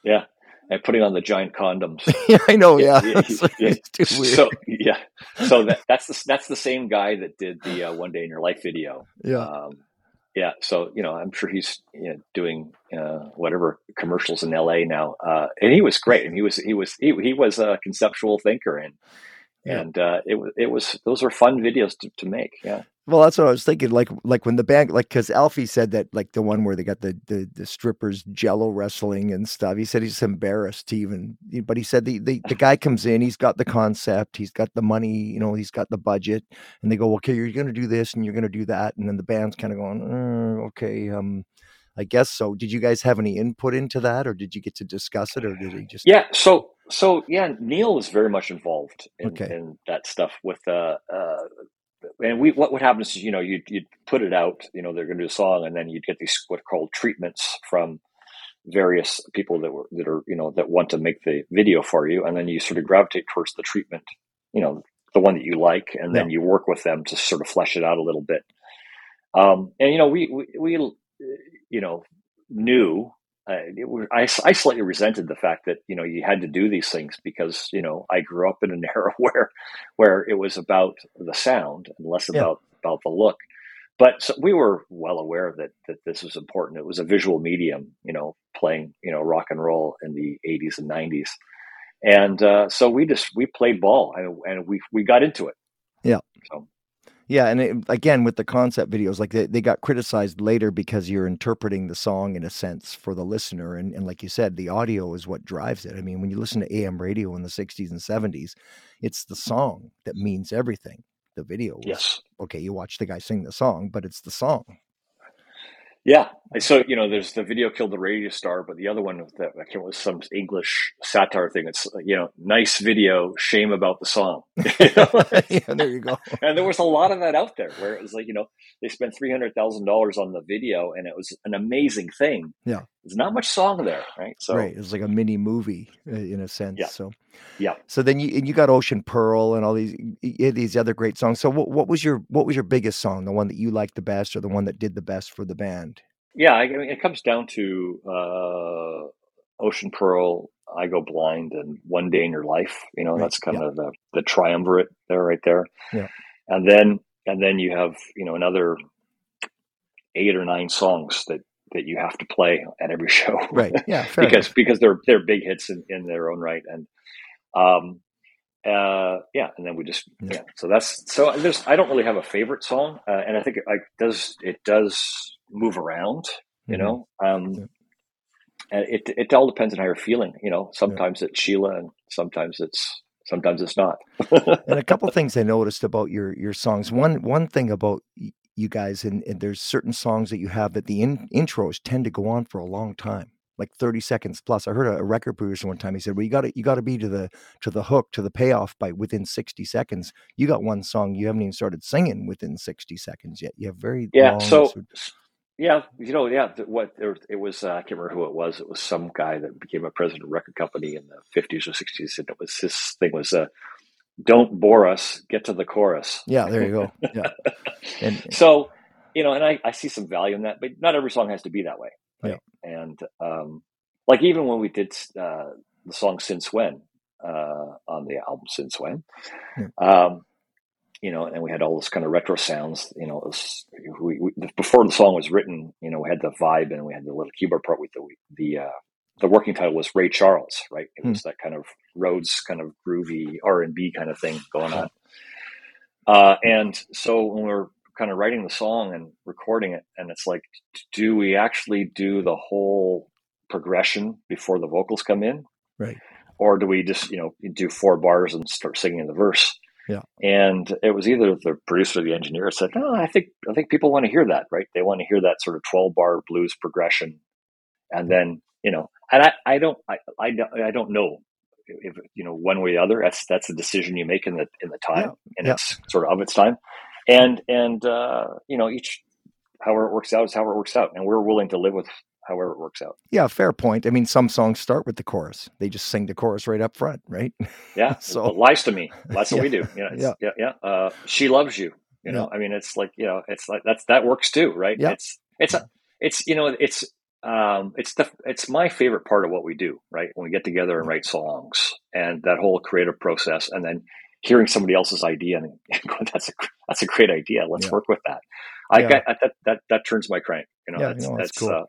Speaker 2: Yeah, and putting on the giant condoms.
Speaker 1: yeah, I know. Yeah, yeah, yeah.
Speaker 2: So yeah, so that, that's the that's the same guy that did the uh, one day in your life video.
Speaker 1: Yeah, um,
Speaker 2: yeah. So you know, I'm sure he's you know, doing uh, whatever commercials in L.A. now, uh, and he was great. And he was he was he, he was a conceptual thinker, and yeah. and uh, it was it was those are fun videos to, to make. Yeah.
Speaker 1: Well, that's what I was thinking. Like, like when the band, like, because Alfie said that, like, the one where they got the, the the strippers Jello wrestling and stuff. He said he's embarrassed to even, but he said the, the the guy comes in, he's got the concept, he's got the money, you know, he's got the budget, and they go, okay, you're going to do this and you're going to do that, and then the band's kind of going, uh, okay, um, I guess so. Did you guys have any input into that, or did you get to discuss it, or did he just?
Speaker 2: Yeah. So so yeah, Neil is very much involved in, okay. in that stuff with uh, uh and we what what happens is you know you you'd put it out you know they're going to do a song and then you get these what are called treatments from various people that were that are you know that want to make the video for you and then you sort of gravitate towards the treatment you know the one that you like and then you work with them to sort of flesh it out a little bit um, and you know we, we we you know knew was, I, I slightly resented the fact that you know you had to do these things because you know I grew up in an era where where it was about the sound and less yeah. about about the look. But so we were well aware that that this was important. It was a visual medium, you know, playing you know rock and roll in the '80s and '90s, and uh, so we just we played ball and, and we we got into it.
Speaker 1: Yeah. So yeah, and it, again with the concept videos, like they, they got criticized later because you're interpreting the song in a sense for the listener, and, and like you said, the audio is what drives it. I mean, when you listen to AM radio in the '60s and '70s, it's the song that means everything. The video, was,
Speaker 2: yes,
Speaker 1: okay, you watch the guy sing the song, but it's the song.
Speaker 2: Yeah. So, you know, there's the video killed the radio star, but the other one that I can't was some English satire thing. It's, you know, nice video, shame about the song.
Speaker 1: yeah, there you go.
Speaker 2: and there was a lot of that out there where it was like, you know, they spent $300,000 on the video and it was an amazing thing.
Speaker 1: Yeah.
Speaker 2: There's not much song there, right?
Speaker 1: So, right. It was like a mini movie uh, in a sense.
Speaker 2: Yeah.
Speaker 1: So,
Speaker 2: yeah.
Speaker 1: So then you and you got Ocean Pearl and all these these other great songs. So what, what was your what was your biggest song? The one that you liked the best, or the one that did the best for the band?
Speaker 2: Yeah, I mean, it comes down to uh, Ocean Pearl, I Go Blind, and One Day in Your Life. You know, right. that's kind yeah. of the the triumvirate there, right there.
Speaker 1: Yeah.
Speaker 2: And then and then you have you know another eight or nine songs that that you have to play at every show.
Speaker 1: Right. Yeah.
Speaker 2: because enough. because they're they're big hits in, in their own right. And um uh yeah and then we just yeah. yeah. so that's so there's i don't really have a favorite song uh, and i think it like does it does move around you mm-hmm. know um yeah. and it it all depends on how you're feeling you know sometimes yeah. it's She-La and sometimes it's sometimes it's not
Speaker 1: and a couple things i noticed about your your songs one one thing about you guys and, and there's certain songs that you have that the in, intros tend to go on for a long time like 30 seconds plus. I heard a, record producer one time. He said, "Well, you got to you got to be to the to the hook to the payoff by within 60 seconds. You got one song you haven't even started singing within 60 seconds yet. You have very
Speaker 2: yeah. so yeah, you know, yeah. What it was, uh, I can't remember who it was. It was some guy that became a president of a record company in the 50s or 60s, and it was his thing was. Uh, don't bore us. Get to the chorus.
Speaker 1: Yeah, there you go. Yeah,
Speaker 2: and so you know, and I, I see some value in that, but not every song has to be that way.
Speaker 1: Right?
Speaker 2: Yeah. And um, like even when we did uh, the song "Since When" uh, on the album "Since When," um, you know, and we had all this kind of retro sounds. You know, was, we, we, before the song was written, you know, we had the vibe and we had the little keyboard part with the the uh, the working title was Ray Charles, right? It hmm. was that kind of Rhodes kind of groovy R and B kind of thing going on. Uh, and so when we are kind of writing the song and recording it and it's like do we actually do the whole progression before the vocals come in,
Speaker 1: right?
Speaker 2: Or do we just you know do four bars and start singing the verse?
Speaker 1: Yeah.
Speaker 2: And it was either the producer or the engineer said, "No, I think I think people want to hear that, right? They want to hear that sort of twelve bar blues progression, and then you know, and I, I don't I, I don't I don't know if you know one way or the other. That's that's a decision you make in the in the time
Speaker 1: Yeah.
Speaker 2: and
Speaker 1: Yeah.
Speaker 2: it's sort of of its time, and and uh, you know each however it works out is however it works out, and we're willing to live with however it works out.
Speaker 1: Yeah, fair point. I mean, some songs start with the chorus; they just sing the chorus right up front, right?
Speaker 2: Yeah,
Speaker 1: So-
Speaker 2: so lies to me. That's what
Speaker 1: Yeah.
Speaker 2: we do. You know, it's, yeah, yeah. Uh, she loves you. You know, I mean, it's like you know, it's like that's that works too, right?
Speaker 1: Yeah.
Speaker 2: It's it's a, it's you know, it's um, it's the it's my favorite part of what we do, right? When we get together and write songs and that whole creative process, and then hearing somebody else's idea and going, that's a that's a great idea. Let's
Speaker 1: Yeah.
Speaker 2: work with that. I
Speaker 1: Yeah.
Speaker 2: got that that that turns my crank. You know,
Speaker 1: Yeah,
Speaker 2: that's,
Speaker 1: no, that's
Speaker 2: that's
Speaker 1: cool.
Speaker 2: uh,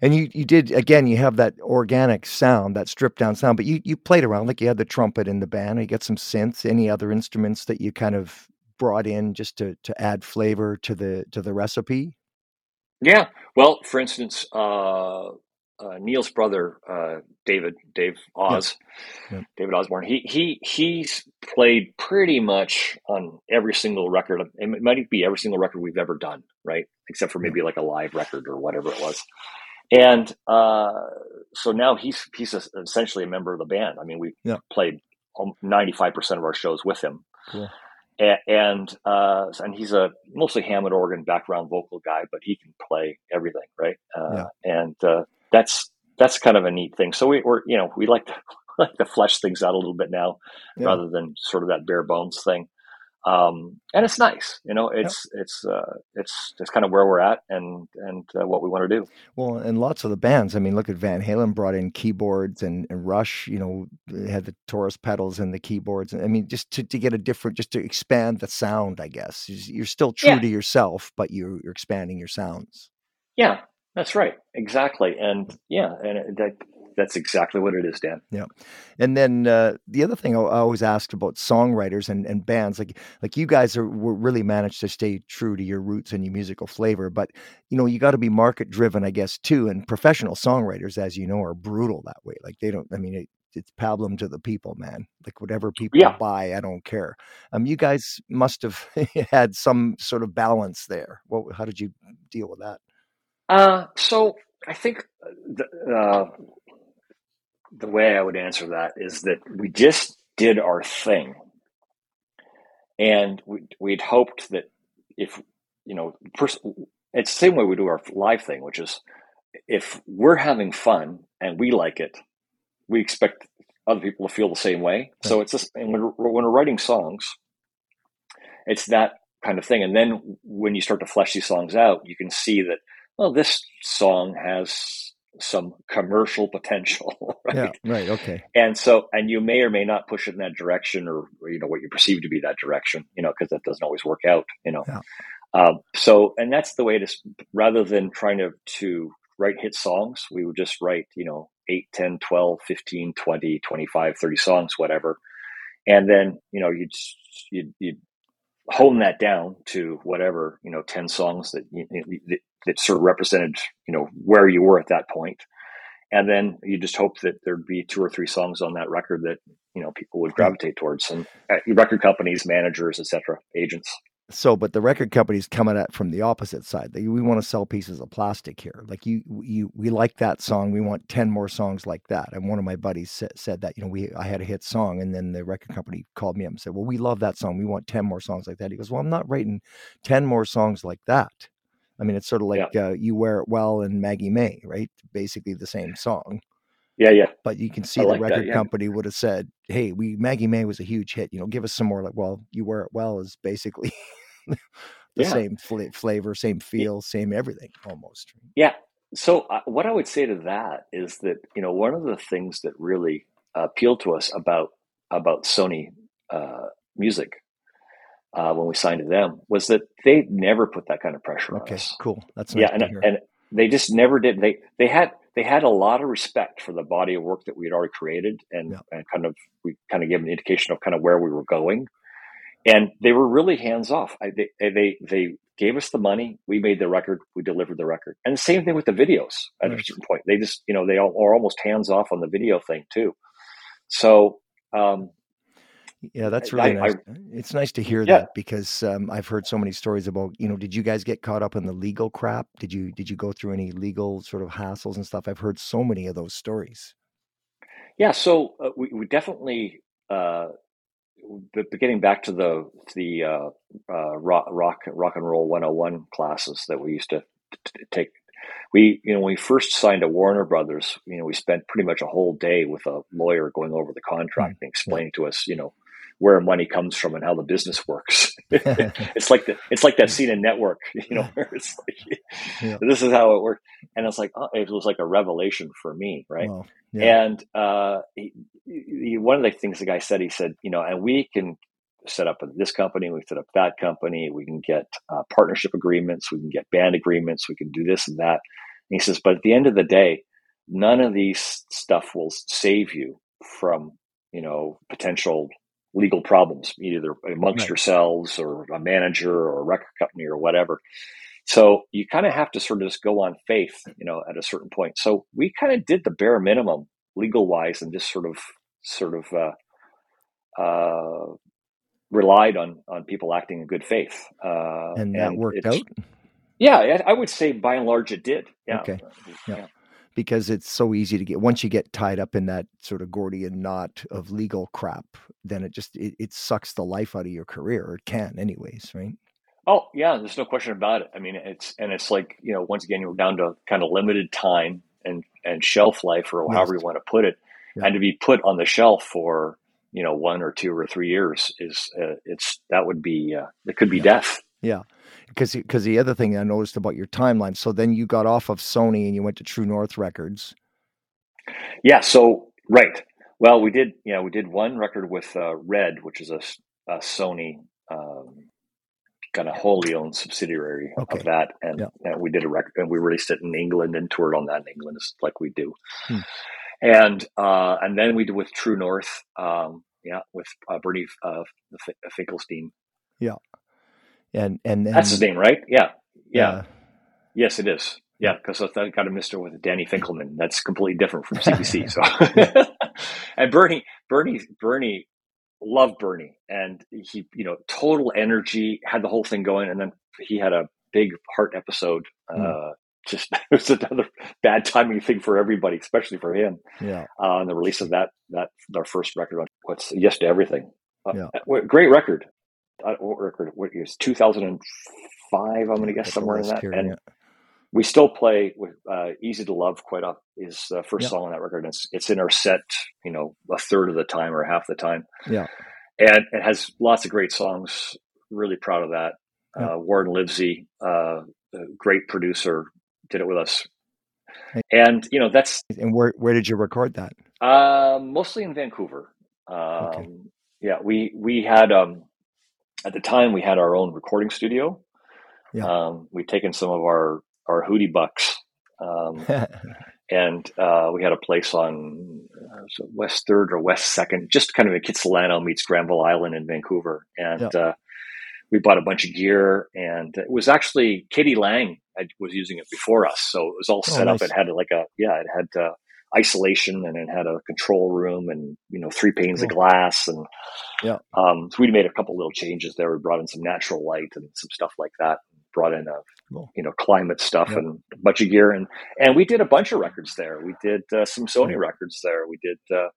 Speaker 1: And you you did again. You have that organic sound, that stripped down sound, but you you played around like you had the trumpet in the band. You got some synths. Any other instruments that you kind of brought in just to to add flavor to the to the recipe?
Speaker 2: Yeah. Well, for instance, uh, uh, Neil's brother, uh, David, Dave Oz,
Speaker 1: Yeah.
Speaker 2: David Osborne, he, he, he's played pretty much on every single record. It might be every single record we've ever done, right? Except for maybe like a live record or whatever it was. And, uh, so now he's, he's essentially a member of the band. I mean, we
Speaker 1: Yeah.
Speaker 2: played 95% of our shows with him
Speaker 1: Cool.
Speaker 2: And uh, and he's a mostly Hammond organ background vocal guy, but he can play everything, right? Uh, And uh, that's that's kind of a neat thing. So we, we're you know we like to like to flesh things out a little bit now,
Speaker 1: Yeah.
Speaker 2: rather than sort of that bare bones thing. Um, and it's nice, you know. It's it's uh, it's it's kind of where we're at and and uh, what we want to do.
Speaker 1: Well, and lots of the bands. I mean, look at Van Halen brought in keyboards, and, and Rush, you know, they had the Taurus pedals and the keyboards. I mean, just to, to get a different, just to expand the sound, I guess. You're still true
Speaker 2: Yeah.
Speaker 1: to yourself, but you're, you're expanding your sounds.
Speaker 2: Yeah, that's right, exactly. And yeah, and it- that that's exactly what it is, Dan.
Speaker 1: Yeah, and then uh, the other thing I always asked about songwriters and, and bands, like like you guys are were really managed to stay true to your roots and your musical flavor, but you know you got to be market driven, I guess, too. And professional songwriters, as you know, are brutal that way. Like they don't. I mean, it, it's pablum to the people, man. Like whatever people
Speaker 2: Yeah.
Speaker 1: buy, I don't care. Um, you guys must have had some sort of balance there. What? How did you deal with that?
Speaker 2: Uh, so I think uh, the, uh, the way I would answer that is that we just did our thing, and we, we'd hoped that if you know, pers- it's the same way we do our live thing, which is if we're having fun and we like it, we expect other people to feel the same way. So it's just, and when when we're writing songs, it's that kind of thing. And then when you start to flesh these songs out, you can see that, well, this song has some commercial potential, right?
Speaker 1: Yeah, right. Okay.
Speaker 2: And so, and you may or may not push it in that direction or, or, you know, what you perceive to be that direction, you know, because that doesn't always work out, you know.
Speaker 1: Yeah.
Speaker 2: Um, so, and that's the way to, rather than trying to, to write hit songs, we would just write, you know, 8, 10, 12, 15, 20, 25, 30 songs, whatever. And then, you know, you'd, you'd, you'd hone that down to whatever, you know, 10 songs that, you, that, that sort of represented, you know, where you were at that. And then you just hope that there'd be two or three songs on that record that, you know, people would gravitate towards and uh, record companies, managers, etc., agents.
Speaker 1: So, but the record companies coming at from the opposite side. They, we want to sell pieces of plastic here. Like you, you, we like that song. We want ten more songs like that. And one of my buddies said, said that. You know, we I had a hit song, and then the record company called me up and said, "Well, we love that song. We want ten more songs like that." He goes, "Well, I'm not writing ten more songs like that." I mean, it's sort of like uh, "You Wear It Well" and Maggie May, right? Basically the same song.
Speaker 2: Yeah, yeah.
Speaker 1: But you can see
Speaker 2: I
Speaker 1: the
Speaker 2: like that,
Speaker 1: record
Speaker 2: yeah.
Speaker 1: company would have said, "Hey, we Maggie May was a huge hit. You know, give us some more." Like, well, "You Wear It Well" is basically the
Speaker 2: Yeah.
Speaker 1: same fla- flavor, same feel, same everything almost.
Speaker 2: Yeah. So uh, what I would say to that is that you know one of the things that really uh, appealed to us about about Sony uh, Music uh, when we signed to them was that they never put that kind of pressure on
Speaker 1: Okay,
Speaker 2: us.
Speaker 1: cool. That's nice
Speaker 2: Yeah, and and they just never did. They they had they had a lot of respect for the body of work that we had already created, and
Speaker 1: Yeah.
Speaker 2: and kind of we kind of gave an indication of kind of where we were going, and they were really hands off. I, they they they gave us the money. We made the record. We delivered the record. And the same thing with the videos at a certain point. They just, you know, they all, are almost hands off on the video thing too. So, um,
Speaker 1: yeah, that's really I, nice. I, it's nice to hear yeah. that because um, I've heard so many stories about, you know, did you guys get caught up in the legal crap? Did you did you go through any legal sort of hassles and stuff? I've heard so many of those stories.
Speaker 2: Yeah, so uh, we, we definitely uh, but, but getting back to the the uh, uh, rock, rock rock and roll 101 classes that we used to t- take we you know when we first signed to warner brothers you know we spent pretty much a whole day with a lawyer going over the contract mm-hmm. and explaining to us you know where money comes from and how the business works it's like the it's like that scene in network you know where it's like yeah. this is how it works and it's like oh, it was like a revelation for me right wow. yeah. and uh, he, he, one of the things the guy said he said you know and we can set up this company, we set up that company, we can get uh, partnership agreements, we can get band agreements, we can do this and that. And he says, but at the end of the day, none of these stuff will save you from, you know, potential legal problems, either amongst right. yourselves or a manager or a record company or whatever. So you kind of have to sort of just go on faith, you know, at a certain point. So we kind of did the bare minimum legal wise and just sort of, sort of, uh, uh, relied on on people acting in good faith,
Speaker 1: uh, and that and worked out.
Speaker 2: Yeah, I would say by and large it did. Yeah.
Speaker 1: Okay. Yeah. yeah. Because it's so easy to get once you get tied up in that sort of Gordian knot of legal crap, then it just it, it sucks the life out of your career. Or it can, anyways, right?
Speaker 2: Oh yeah, there's no question about it. I mean, it's and it's like you know, once again, you're down to kind of limited time and and shelf life, or however you want to put it, yeah. and to be put on the shelf for you know one or two or three years is uh, it's that would be uh, it could be
Speaker 1: yeah.
Speaker 2: death
Speaker 1: yeah because because the other thing i noticed about your timeline so then you got off of sony and you went to true north records
Speaker 2: yeah so right well we did yeah we did one record with uh, red which is a, a sony um, kind of wholly owned subsidiary okay. of that and, yeah. and, we did a record and we released it in england and toured on that in england like we do hmm and uh, and then we did with True North, um, yeah, with uh, Bernie uh, Finkelstein.
Speaker 1: Yeah, and and
Speaker 2: that's his name, right? Yeah, yeah, yes, it is. Yeah, because I got a Mister with Danny Finkleman. That's completely different from CBC. so, and Bernie, Bernie, Bernie loved Bernie, and he, you know, total energy, had the whole thing going, and then he had a big heart episode mm just it was another bad timing thing for everybody, especially for him.
Speaker 1: Yeah.
Speaker 2: Uh, on the release of that that our first record on what's yes to everything. Uh, yeah. Great record. Uh, what record? What was 2005? I'm going to guess somewhere in that. Period, and yeah. we still play with uh, "Easy to Love" quite often. Is the first yeah. song on that record. And it's it's in our set. You know, a third of the time or half the time.
Speaker 1: Yeah.
Speaker 2: And it has lots of great songs. Really proud of that. Yeah. Uh, Warne Livesey, uh, great producer, did it with us. And you know that's
Speaker 1: and where where did you record that?
Speaker 2: Uh, mostly in Vancouver. Um, okay. Yeah, we we had um, at the time we had our own recording studio. Yeah. Um, we'd taken some of our our hootie bucks, um, and uh, we had a place on uh, West Third or West Second, just kind of in Kitsilano meets Granville Island in Vancouver, and yeah. uh, we bought a bunch of gear. And it was actually k.d. lang I was using it before us, so it was all oh, set oh, nice. up. It had like a yeah, it had uh, isolation and it had a control room and you know three panes cool. of glass and
Speaker 1: yeah.
Speaker 2: Um, so we made a couple little changes there. We brought in some natural light and some stuff like that. Brought in a cool. you know climate stuff yeah. and a bunch of gear and and we did a bunch of records there. We did uh, some Sony records there. We did. Uh,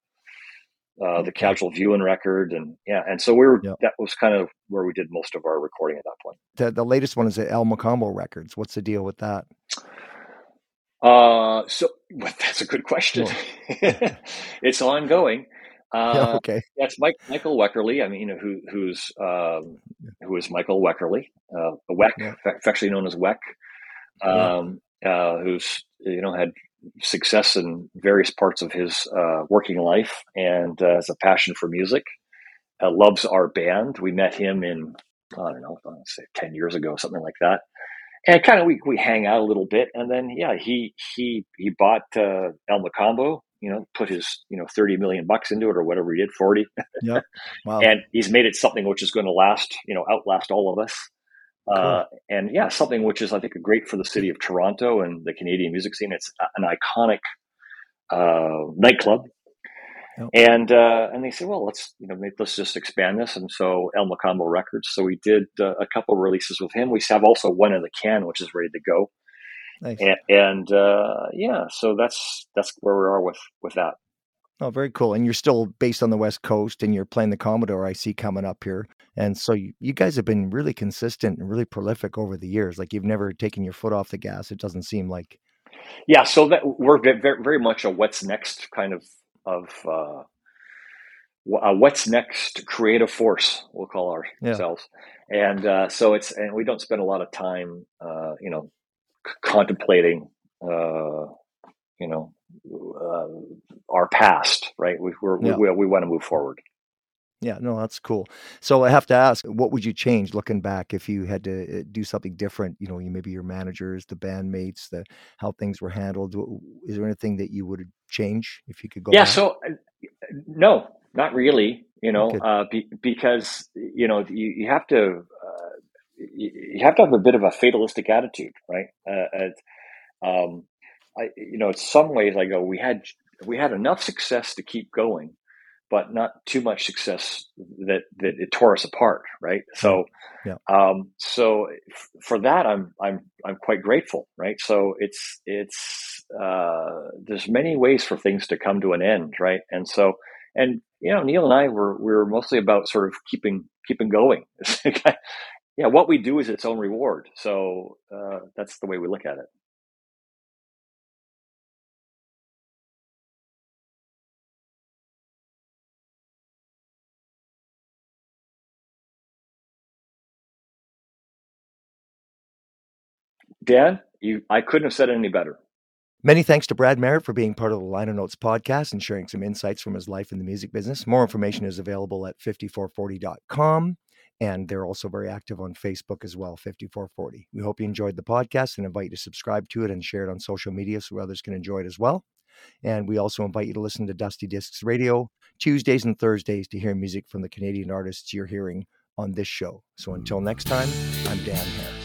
Speaker 2: uh, the casual viewing record and yeah and so we were yep. that was kind of where we did most of our recording at that point
Speaker 1: the, the latest one is at el Mocambo records what's the deal with that
Speaker 2: uh so well, that's a good question it's ongoing uh, yeah,
Speaker 1: okay
Speaker 2: that's Mike, Michael Wekerle i mean you know who who's um who is Michael Wekerle uh weck yeah. affectionately known as weck um yeah. uh who's you know had success in various parts of his uh, working life and uh, has a passion for music. Uh, loves our band. We met him in I don't know, say ten years ago, something like that. And kind of we we hang out a little bit, and then yeah, he he he bought uh, El Mocambo. You know, put his you know thirty million bucks into it or whatever he did, forty.
Speaker 1: Yeah, wow.
Speaker 2: and he's made it something which is going to last. You know, outlast all of us. Uh, and yeah, something which is I think great for the city of Toronto and the Canadian music scene. It's an iconic uh, nightclub. Yep. And uh, and they said, well, let's you know maybe let's just expand this. And so El Mocambo Records. So we did uh, a couple releases with him. We have also one in the can, which is ready to go. Nice. And, and uh, yeah, so that's that's where we are with with that.
Speaker 1: Oh, very cool. And you're still based on the West Coast and you're playing the Commodore I see coming up here. And so you, you guys have been really consistent and really prolific over the years. Like you've never taken your foot off the gas. It doesn't seem like.
Speaker 2: Yeah. So that we're very, very much a what's next kind of, of, uh, what's next creative force we'll call ourselves yeah. and uh, so it's and we don't spend a lot of time uh, you know c- contemplating uh, you know uh, our past, right? We yeah. we, we want to move forward.
Speaker 1: Yeah, no, that's cool. So I have to ask, what would you change looking back if you had to uh, do something different? You know, you maybe your managers, the bandmates, the how things were handled. Is there anything that you would change if you could go?
Speaker 2: Yeah. Back? So uh, no, not really. You know, okay. uh, be, because you know you, you have to uh, you, you, have to have a bit of a fatalistic attitude, right? Uh, um, I, you know, in some ways, I go, we had we had enough success to keep going, but not too much success that that it tore us apart, right? So, yeah. um, so f- for that, I'm I'm I'm quite grateful, right? So it's it's uh, there's many ways for things to come to an end, right? And so, and you know, Neil and I were we were mostly about sort of keeping keeping going. yeah, what we do is its own reward. So uh, that's the way we look at it. Dan, you, I couldn't have said it any better.
Speaker 1: Many thanks to Brad Merritt for being part of the Liner Notes podcast and sharing some insights from his life in the music business. More information is available at 5440.com. And they're also very active on Facebook as well, 5440. We hope you enjoyed the podcast and invite you to subscribe to it and share it on social media so others can enjoy it as well. And we also invite you to listen to Dusty Discs Radio Tuesdays and Thursdays to hear music from the Canadian artists you're hearing on this show. So until next time, I'm Dan Hare.